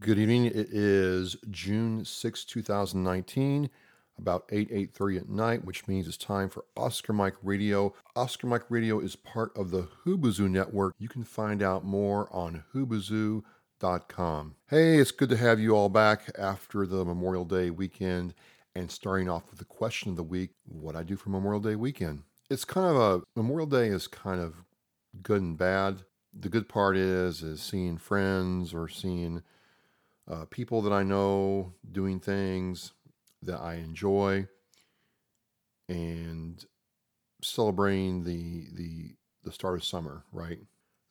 Good evening. It is June 6, 2019, about 8, 8.30 at night, which means it's time for Oscar Mike Radio. Oscar Mike Radio is part of the Hubazoo Network. You can find out more on hubazoo.com. Hey, it's good to have you all back after the Memorial Day weekend and starting off with the question of the week, what I do for Memorial Day weekend. It's kind of a, Memorial Day is kind of good and bad. The good part is, is seeing friends or seeing uh, people that I know doing things that I enjoy, and celebrating the the the start of summer. Right,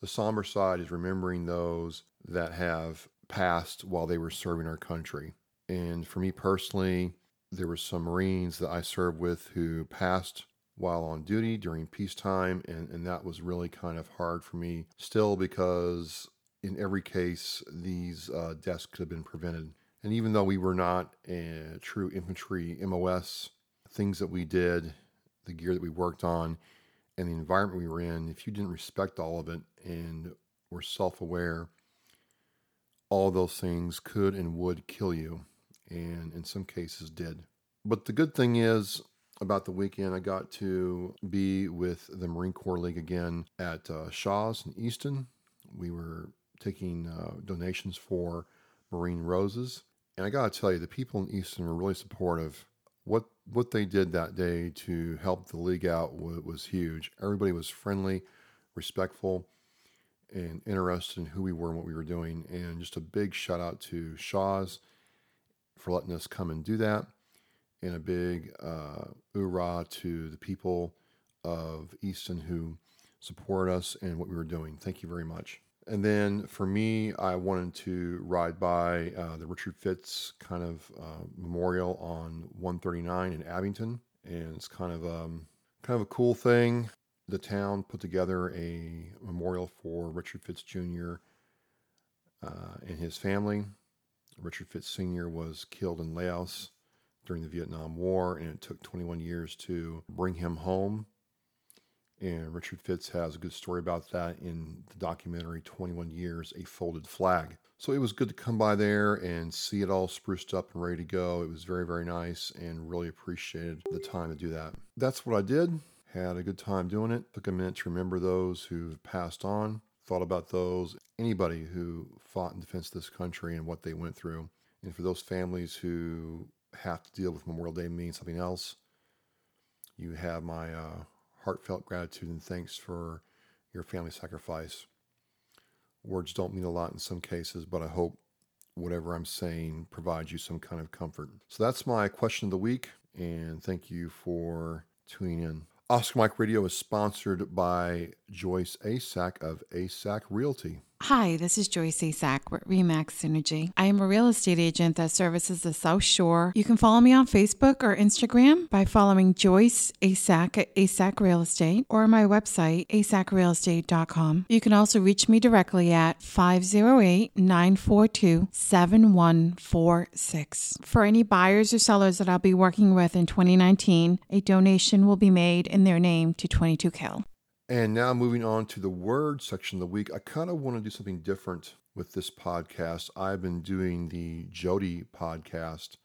the somber side is remembering those that have passed while they were serving our country. And for me personally, there were some Marines that I served with who passed while on duty during peacetime, and, and that was really kind of hard for me still because in every case, these uh, deaths could have been prevented. And even though we were not a true infantry MOS, things that we did, the gear that we worked on, and the environment we were in, if you didn't respect all of it and were self aware, all those things could and would kill you, and in some cases did. But the good thing is, about the weekend, I got to be with the Marine Corps League again at uh, Shaw's in Easton. We were taking uh, donations for Marine Roses. And I got to tell you, the people in Easton were really supportive. What what they did that day to help the league out was, was huge. Everybody was friendly, respectful, and interested in who we were and what we were doing. And just a big shout out to Shaw's for letting us come and do that. And a big uh, to the people of Easton who support us and what we were doing. Thank you very much. And then for me, I wanted to ride by uh, the Richard Fitz kind of uh, memorial on 139 in Abington, and it's kind of um, kind of a cool thing. The town put together a memorial for Richard Fitz Jr. Uh, and his family. Richard Fitz Sr. was killed in Laos during the Vietnam War, and it took 21 years to bring him home and Richard Fitz has a good story about that in the documentary 21 Years, A Folded Flag. So it was good to come by there and see it all spruced up and ready to go. It was very, very nice and really appreciated the time to do that. That's what I did. Had a good time doing it. Took a minute to remember those who've passed on. Thought about those, anybody who fought in defense of this country and what they went through. And for those families who have to deal with Memorial Day means something else, you have my uh, heartfelt gratitude and thanks for your family sacrifice. Words don't mean a lot in some cases, but I hope whatever I'm saying provides you some kind of comfort. So that's my question of the week, and thank you for tuning in. Oscar Mike Radio is sponsored by Joyce Asack of Asack Realty. Hi, this is Joyce Asack with Remax Synergy. I am a real estate agent that services the South Shore. You can follow me on Facebook or Instagram by following Joyce Asack at Asack Real Estate or my website, asackrealestate.com. You can also reach me directly at 508 942 7146. For any buyers or sellers that I'll be working with in 2019, a donation will be made in their name to 22 Kill. And now moving on to the word section of the week, I kind of want to do something different with this podcast. I've been doing the Jody podcast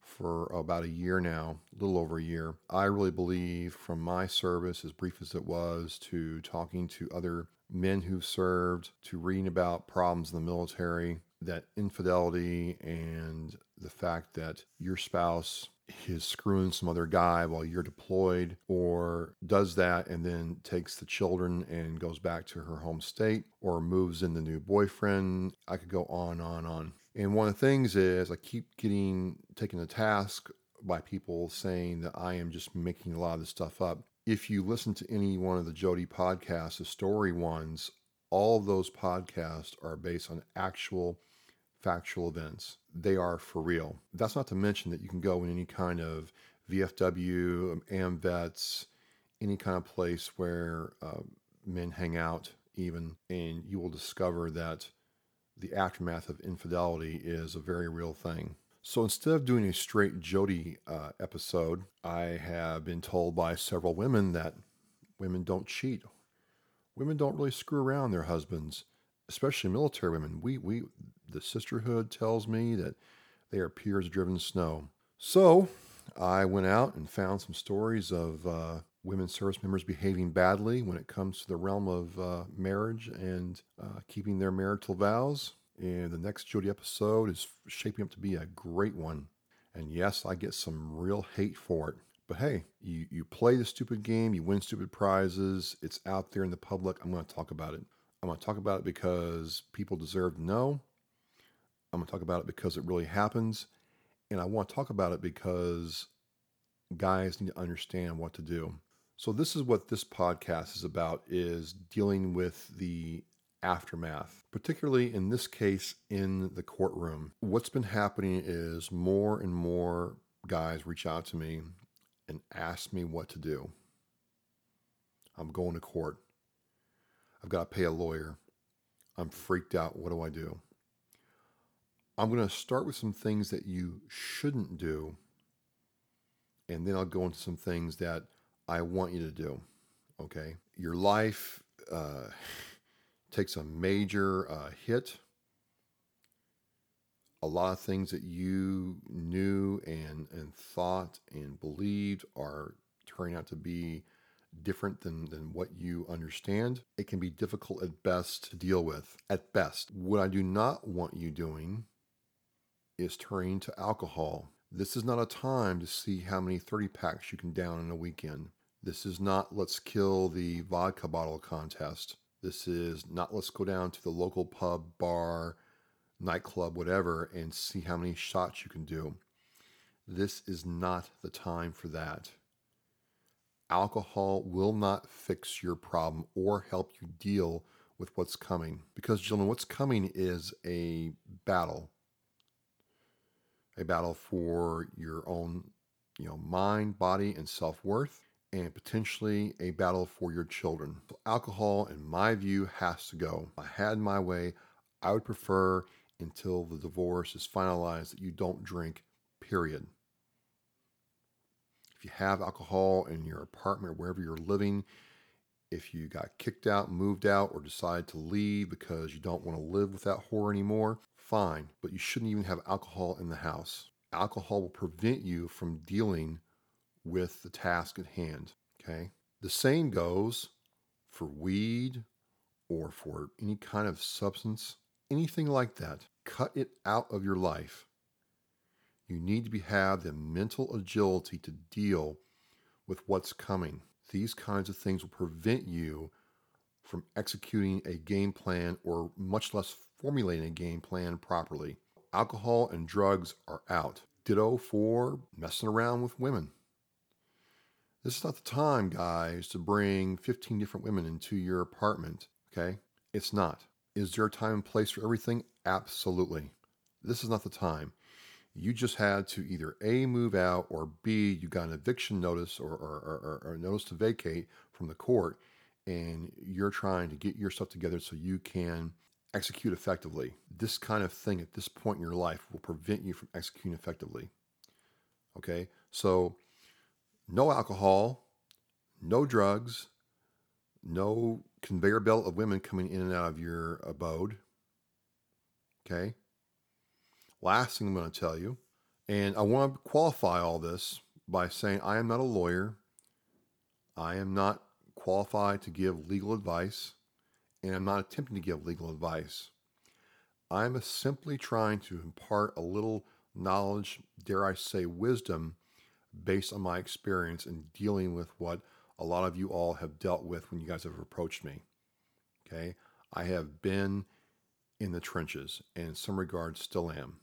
for about a year now, a little over a year. I really believe from my service, as brief as it was, to talking to other men who've served, to reading about problems in the military, that infidelity and the fact that your spouse is screwing some other guy while you're deployed or does that and then takes the children and goes back to her home state or moves in the new boyfriend. I could go on, on, on. And one of the things is I keep getting taken to task by people saying that I am just making a lot of this stuff up. If you listen to any one of the Jody podcasts, the story ones, all those podcasts are based on actual factual events. They are for real. That's not to mention that you can go in any kind of VFW, AMVETS, any kind of place where uh, men hang out, even, and you will discover that the aftermath of infidelity is a very real thing. So instead of doing a straight Jody uh, episode, I have been told by several women that women don't cheat. Women don't really screw around their husbands especially military women. We we the sisterhood tells me that they are peers driven snow. So I went out and found some stories of uh, women service members behaving badly when it comes to the realm of uh, marriage and uh, keeping their marital vows. And the next Jody episode is shaping up to be a great one. And yes, I get some real hate for it. But hey, you, you play the stupid game, you win stupid prizes, it's out there in the public. I'm going to talk about it. I'm going to talk about it because people deserve to know. I'm going to talk about it because it really happens. And I want to talk about it because guys need to understand what to do. So this is what this podcast is about is dealing with the aftermath, particularly in this case in the courtroom. What's been happening is more and more guys reach out to me and ask me what to do. I'm going to court. I've got to pay a lawyer. I'm freaked out. What do I do? I'm going to start with some things that you shouldn't do, and then I'll go into some things that I want you to do. Okay. Your life uh, takes a major uh, hit. A lot of things that you knew and, and thought and believed are turning out to be different than, than what you understand. It can be difficult at best to deal with. At best, what I do not want you doing is turning to alcohol. This is not a time to see how many 30 packs you can down in a weekend. This is not let's kill the vodka bottle contest. This is not let's go down to the local pub, bar, nightclub, whatever, and see how many shots you can do. This is not the time for that. Alcohol will not fix your problem or help you deal with what's coming. Because, gentlemen, what's coming is a battle a battle for your own, you know, mind, body, and self-worth, and potentially a battle for your children. Alcohol, in my view, has to go. If I had my way, I would prefer until the divorce is finalized that you don't drink, period. If you have alcohol in your apartment or wherever you're living, if you got kicked out, moved out, or decided to leave because you don't want to live with that whore anymore, fine, but you shouldn't even have alcohol in the house. Alcohol will prevent you from dealing with the task at hand. Okay. The same goes for weed or for any kind of substance, anything like that. Cut it out of your life. You need to be, have the mental agility to deal with what's coming. These kinds of things will prevent you from executing a game plan or much less formulating a game plan properly. Alcohol and drugs are out. Ditto for messing around with women. This is not the time, guys, to bring 15 different women into your apartment, okay? It's not. Is there a time and place for everything? Absolutely. This is not the time. You just had to either A, move out, or B, you got an eviction notice or, or, or, or notice to vacate from the court, and you're trying to get your stuff together so you can execute effectively. This kind of thing at this point in your life will prevent you from executing effectively. Okay, so no alcohol, no drugs, no conveyor belt of women coming in and out of your abode. Okay, last thing I'm going to tell you, and I want to qualify all this by saying I am not a lawyer, I am not qualified to give legal advice and I'm not attempting to give legal advice. I'm simply trying to impart a little knowledge, dare I say, wisdom based on my experience in dealing with what a lot of you all have dealt with when you guys have approached me. Okay. I have been in the trenches and in some regards still am.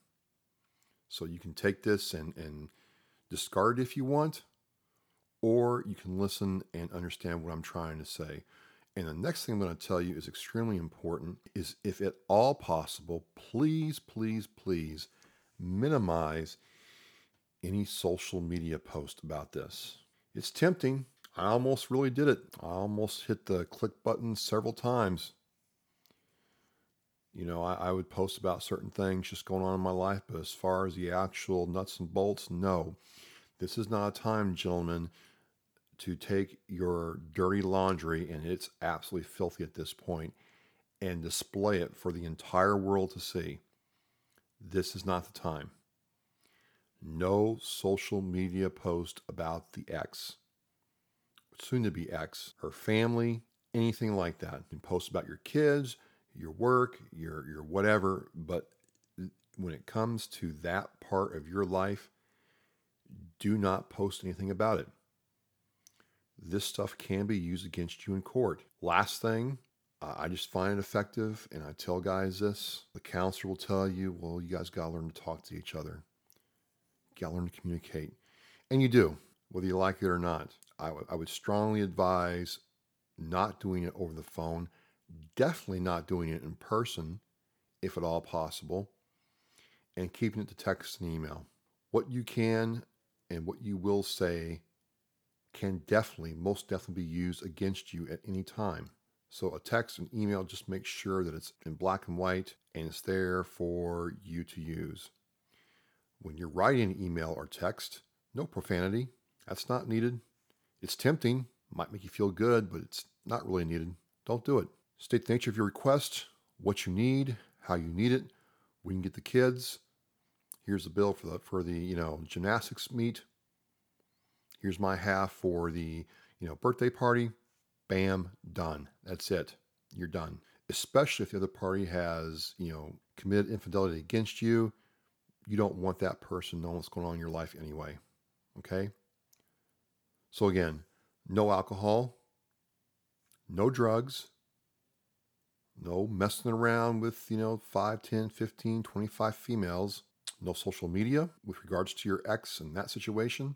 So you can take this and, and discard if you want, or you can listen and understand what I'm trying to say. And the next thing I'm going to tell you is extremely important is if at all possible, please, please, please minimize any social media post about this. It's tempting. I almost really did it. I almost hit the click button several times. You know, I, I, would post about certain things just going on in my life, but as far as the actual nuts and bolts, no. This is not a time, gentlemen, to take your dirty laundry, and it's absolutely filthy at this point, and display it for the entire world to see. This is not the time. No social media post about the ex, soon to be ex, her family, anything like that. You post about your kids, your work, your your whatever, but when it comes to that part of your life, do not post anything about it. This stuff can be used against you in court. Last thing, I just find it effective, and I tell guys this the counselor will tell you, well, you guys got to learn to talk to each other. Got to learn to communicate. And you do, whether you like it or not. I, w- I would strongly advise not doing it over the phone, definitely not doing it in person, if at all possible, and keeping it to text and email. What you can and what you will say can definitely, most definitely be used against you at any time. So a text and email just make sure that it's in black and white and it's there for you to use. When you're writing an email or text, no profanity. That's not needed. It's tempting, might make you feel good, but it's not really needed. Don't do it. State the nature of your request, what you need, how you need it. We can get the kids. Here's the bill for the for the you know gymnastics meet. Here's my half for the you know birthday party. Bam, done. That's it. You're done. Especially if the other party has you know committed infidelity against you. You don't want that person knowing what's going on in your life anyway. Okay. So again, no alcohol, no drugs, no messing around with, you know, 5, 10, 15, 25 females, no social media with regards to your ex and that situation,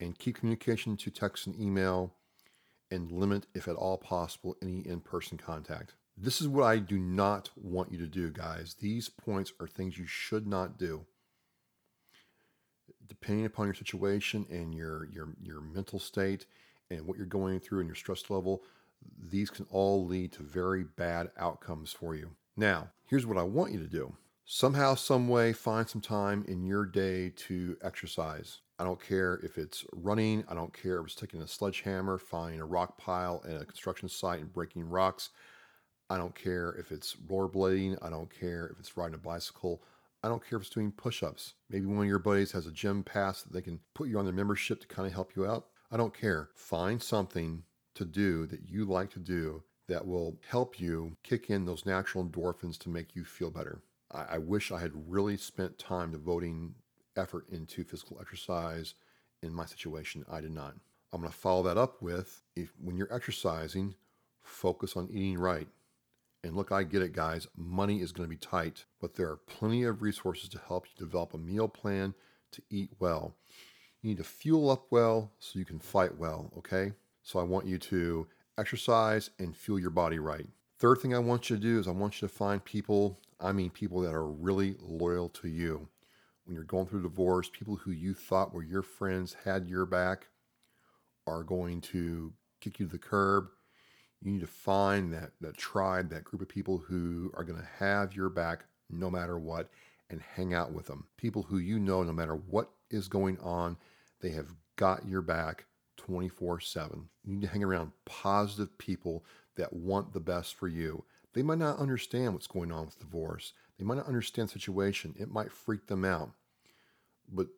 and keep communication to text and email and limit, if at all possible, any in person contact. This is what I do not want you to do, guys. These points are things you should not do. Depending upon your situation and your your your mental state and what you're going through and your stress level, these can all lead to very bad outcomes for you. Now, here's what I want you to do. Somehow, some way, find some time in your day to exercise. I don't care if it's running. I don't care if it's taking a sledgehammer, finding a rock pile at a construction site and breaking rocks. I don't care if it's rollerblading. I don't care if it's riding a bicycle. I don't care if it's doing push ups. Maybe one of your buddies has a gym pass that they can put you on their membership to kind of help you out. I don't care. Find something to do that you like to do that will help you kick in those natural endorphins to make you feel better. I, I wish I had really spent time devoting effort into physical exercise in my situation. I did not. I'm going to follow that up with if when you're exercising, focus on eating right. And look, I get it, guys. Money is going to be tight, but there are plenty of resources to help you develop a meal plan to eat well. You need to fuel up well so you can fight well, okay? So I want you to exercise and fuel your body right. Third thing I want you to do is I want you to find people, I mean, people that are really loyal to you. When you're going through divorce, people who you thought were your friends had your back are going to kick you to the curb. You need to find that, that tribe, that group of people who are going to have your back no matter what and hang out with them. People who you know, no matter what is going on, they have got your back 24 7. You need to hang around positive people that want the best for you. They might not understand what's going on with divorce. They might not understand the situation. It might freak them out. But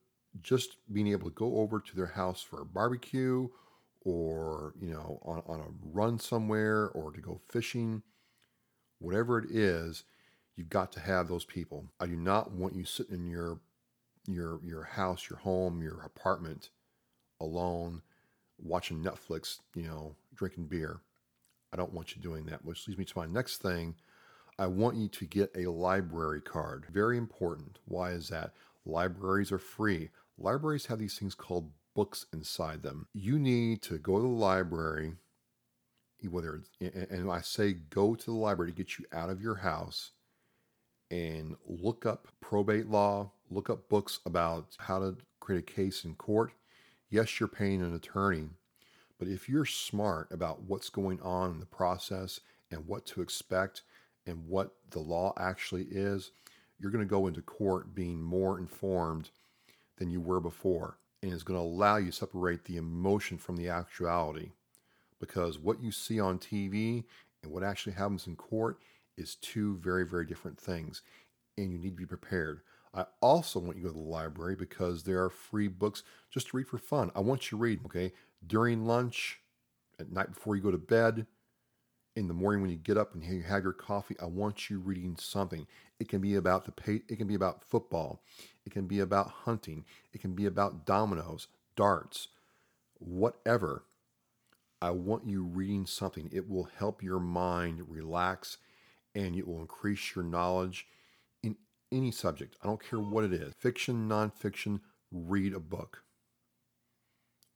just being able to go over to their house for a barbecue or, you know, on, on a run somewhere or to go fishing, whatever it is, you've got to have those people. I do not want you sitting in your your your house, your home, your apartment alone watching Netflix, you know, drinking beer. I don't want you doing that, which leads me to my next thing. I want you to get a library card. Very important. Why is that? Libraries are free. Libraries have these things called books inside them. You need to go to the library, whether and I say go to the library to get you out of your house and look up probate law, look up books about how to create a case in court. Yes, you're paying an attorney, but if you're smart about what's going on in the process and what to expect and what the law actually is, you're going to go into court being more informed than you were before. And it's going to allow you to separate the emotion from the actuality. Because what you see on TV and what actually happens in court is two very, very different things. And you need to be prepared. I also want you to go to the library because there are free books just to read for fun. I want you to read, okay? During lunch, at night before you go to bed, in the morning when you get up and you have your coffee, I want you reading something. It can be about the pay, it can be about football, it can be about hunting, it can be about dominoes, darts, whatever. I want you reading something. It will help your mind relax and it will increase your knowledge any subject. I don't care what it is fiction, nonfiction, read a book.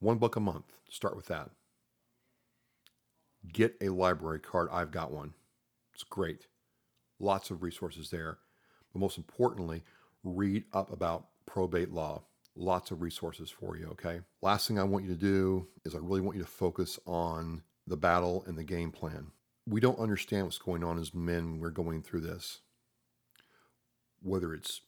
One book a month. Start with that. Get a library card. I've got one. It's great. Lots of resources there. But most importantly, read up about probate law. Lots of resources for you, okay? Last thing I want you to do is I really want you to focus on the battle and the game plan. We don't understand what's going on as men when we're going through this. Whether it's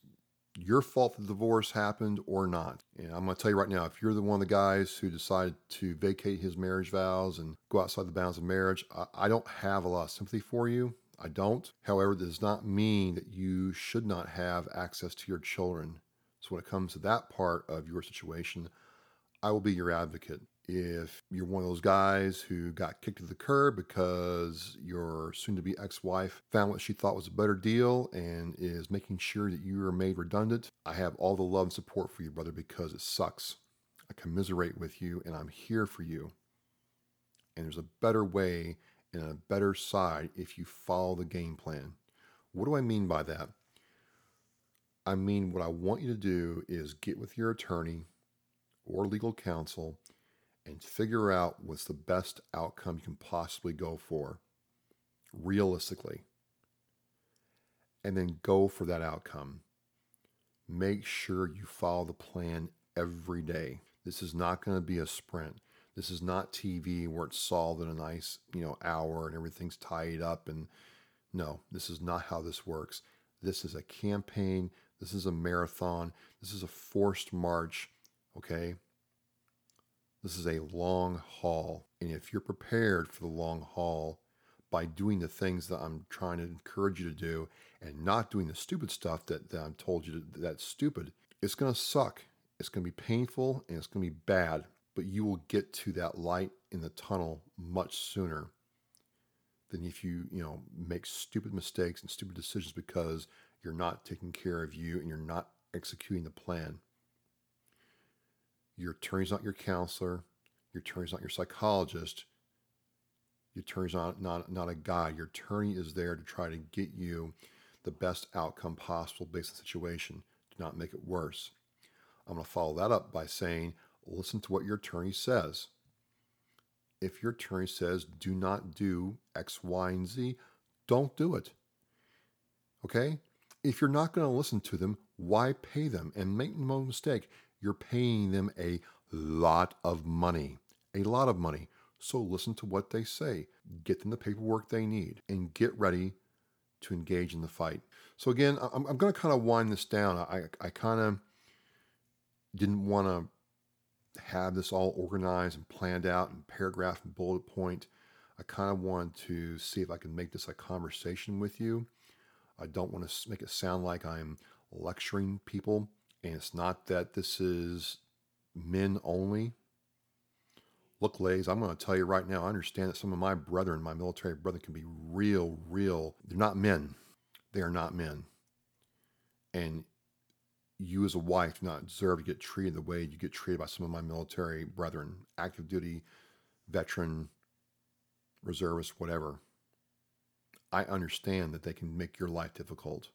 your fault the divorce happened or not. And I'm going to tell you right now if you're the one of the guys who decided to vacate his marriage vows and go outside the bounds of marriage, I, I don't have a lot of sympathy for you. I don't. However, does not mean that you should not have access to your children. So, when it comes to that part of your situation, I will be your advocate if you're one of those guys who got kicked to the curb because your soon to be ex wife found what she thought was a better deal and is making sure that you are made redundant, I have all the love and support for you, brother, because it sucks. I commiserate with you and I'm here for you. And there's a better way and a better side if you follow the game plan. What do I mean by that? I mean, what I want you to do is get with your attorney or legal counsel and figure out what's the best outcome you can possibly go for realistically. And then go for that outcome. Make sure you follow the plan every day. This is not going to be a sprint. This is not TV where it's solved in a nice, you know, hour and everything's tied up and no, this is not how this works. This is a campaign, this is a marathon, this is a forced march, okay? This is a long haul. And if you're prepared for the long haul by doing the things that I'm trying to encourage you to do and not doing the stupid stuff that, that I'm told you to, that's stupid, it's going to suck. It's going to be painful and it's going to be bad, but you will get to that light in the tunnel much sooner than if you, you know, make stupid mistakes and stupid decisions because you're not taking care of you and you're not executing the plan. Your attorney's not your counselor. Your attorney's not your psychologist. Your attorney's not, not, not a guide. Your attorney is there to try to get you the best outcome possible based on the situation. Do not make it worse. I'm going to follow that up by saying, listen to what your attorney says. If your attorney says, do not do X, Y, and Z, don't do it. Okay? If you're not going to listen to them, why pay them? And make no mistake, you're paying them a lot of money, a lot of money. So listen to what they say, get them the paperwork they need, and get ready to engage in the fight. So again, I'm, I'm going to kind of wind this down. I, I kind of didn't want to have this all organized and planned out and paragraph and bullet point. I kind of wanted to see if I can make this a conversation with you. I don't want to make it sound like I'm lecturing people. And it's not that this is men only. Look, ladies, I'm going to tell you right now, I understand that some of my brethren, my military brethren, can be real, real. They're not men. They are not men. And you as a wife do not deserve to get treated the way you get treated by some of my military brethren, active duty, veteran, reservist, whatever. I understand that they can make your life difficult,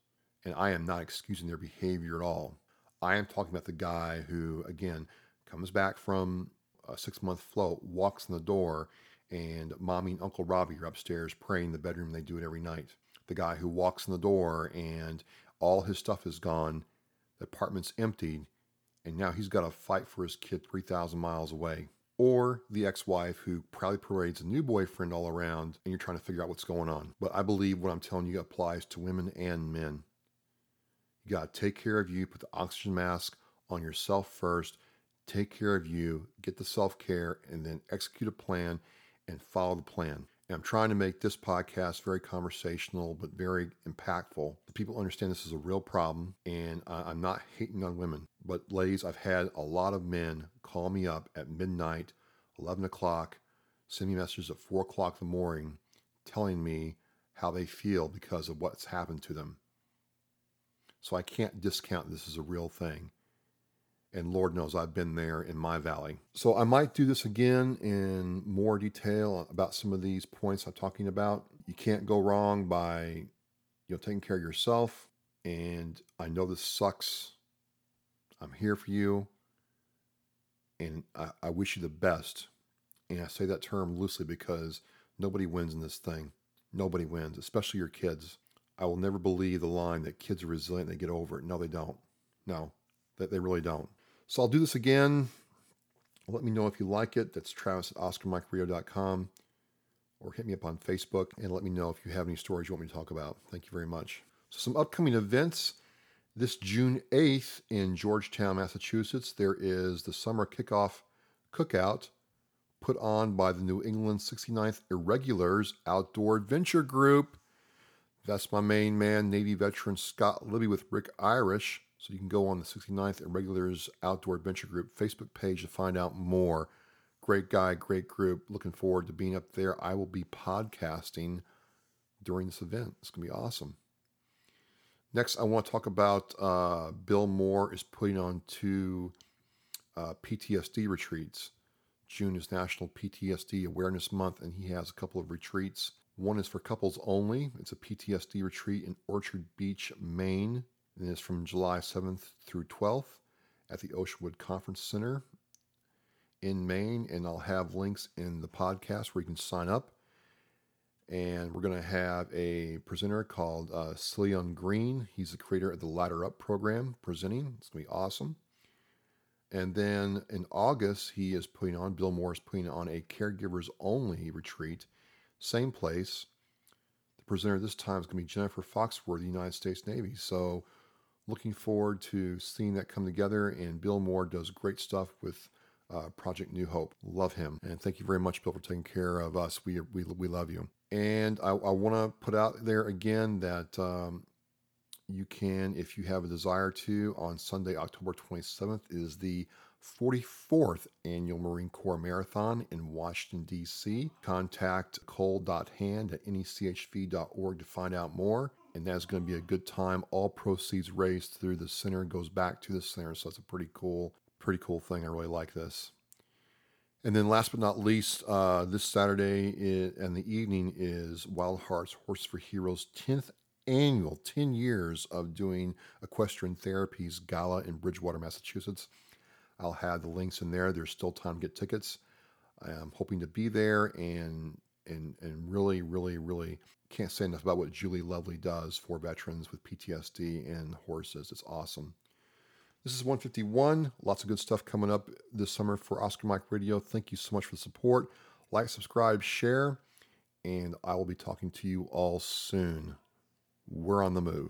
and I am not excusing their behavior at all. I am talking about the guy who, again, comes back from a six month float, walks in the door, and mommy and Uncle Robbie are upstairs praying in the bedroom. They do it every night. The guy who walks in the door and all his stuff is gone, the apartment's emptied, and now he's got to fight for his kid 3,000 miles away. Or the ex wife who proudly parades a new boyfriend all around and you're trying to figure out what's going on. But I believe what I'm telling you applies to women and men. You got to take care of you, put the oxygen mask on yourself first, take care of you, get the self care, and then execute a plan and follow the plan. And I'm trying to make this podcast very conversational, but very impactful. People understand this is a real problem, and I'm not hating on women. But, ladies, I've had a lot of men call me up at midnight, 11 o'clock, send me messages at 4 o'clock in the morning telling me how they feel because of what's happened to them. So I can't discount this as a real thing. And Lord knows I've been there in my valley. So I might do this again in more detail about some of these points I'm talking about. You can't go wrong by you know taking care of yourself. And I know this sucks. I'm here for you. And I, I wish you the best. And I say that term loosely because nobody wins in this thing. Nobody wins, especially your kids. I will never believe the line that kids are resilient, they get over it. No, they don't. No, that they really don't. So I'll do this again. Let me know if you like it. That's Travis at OscarMikeRio.com or hit me up on Facebook and let me know if you have any stories you want me to talk about. Thank you very much. So, some upcoming events. This June 8th in Georgetown, Massachusetts, there is the summer kickoff cookout put on by the New England 69th Irregulars Outdoor Adventure Group. That's my main man, Navy veteran Scott Libby with Rick Irish. So you can go on the 69th Irregulars Outdoor Adventure Group Facebook page to find out more. Great guy, great group. Looking forward to being up there. I will be podcasting during this event. It's going to be awesome. Next, I want to talk about uh, Bill Moore is putting on two uh, PTSD retreats. June is National PTSD Awareness Month, and he has a couple of retreats. One is for couples only. It's a PTSD retreat in Orchard Beach, Maine. And it's from July 7th through 12th at the Oceanwood Conference Center in Maine. And I'll have links in the podcast where you can sign up. And we're going to have a presenter called uh, Cillian Green. He's the creator of the Ladder Up program presenting. It's going to be awesome. And then in August, he is putting on, Bill Moore is putting on a caregivers only retreat, same place. The presenter this time is going to be Jennifer Foxworth, the United States Navy. So looking forward to seeing that come together. And Bill Moore does great stuff with uh, Project New Hope. Love him. And thank you very much, Bill, for taking care of us. We, we, we love you. And I, I want to put out there again that um, you can, if you have a desire to, on Sunday, October 27th, is the 44th Annual Marine Corps Marathon in Washington, D.C. Contact cole.hand at nechv.org to find out more. And that's going to be a good time. All proceeds raised through the center goes back to the center. So it's a pretty cool, pretty cool thing. I really like this. And then last but not least, uh, this Saturday and the evening is Wild Hearts Horse for Heroes 10th annual 10 years of doing equestrian therapies gala in Bridgewater, Massachusetts. I'll have the links in there. There's still time to get tickets. I'm hoping to be there and and and really, really, really can't say enough about what Julie Lovely does for veterans with PTSD and horses. It's awesome. This is 151. Lots of good stuff coming up this summer for Oscar Mike Radio. Thank you so much for the support. Like, subscribe, share, and I will be talking to you all soon. We're on the move.